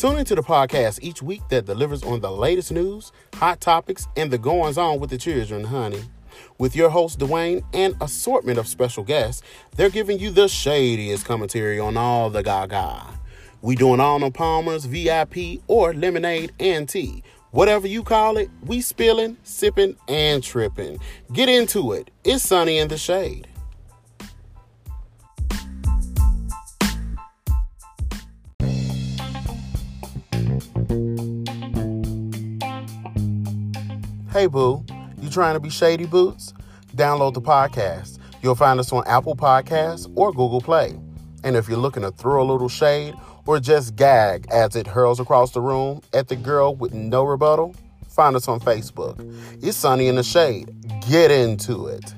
Tune into the podcast each week that delivers on the latest news, hot topics, and the goings on with the children, honey. With your host, Dwayne, and assortment of special guests, they're giving you the shadiest commentary on all the gaga. We doing Arnold Palmer's, VIP, or lemonade and tea. Whatever you call it, we spilling, sipping, and tripping. Get into it. It's sunny in the shade. Hey boo, you trying to be shady boots? Download the podcast. You'll find us on Apple Podcasts or Google Play. And if you're looking to throw a little shade or just gag as it hurls across the room at the girl with no rebuttal, find us on Facebook. It's Sunny in the Shade. Get into it.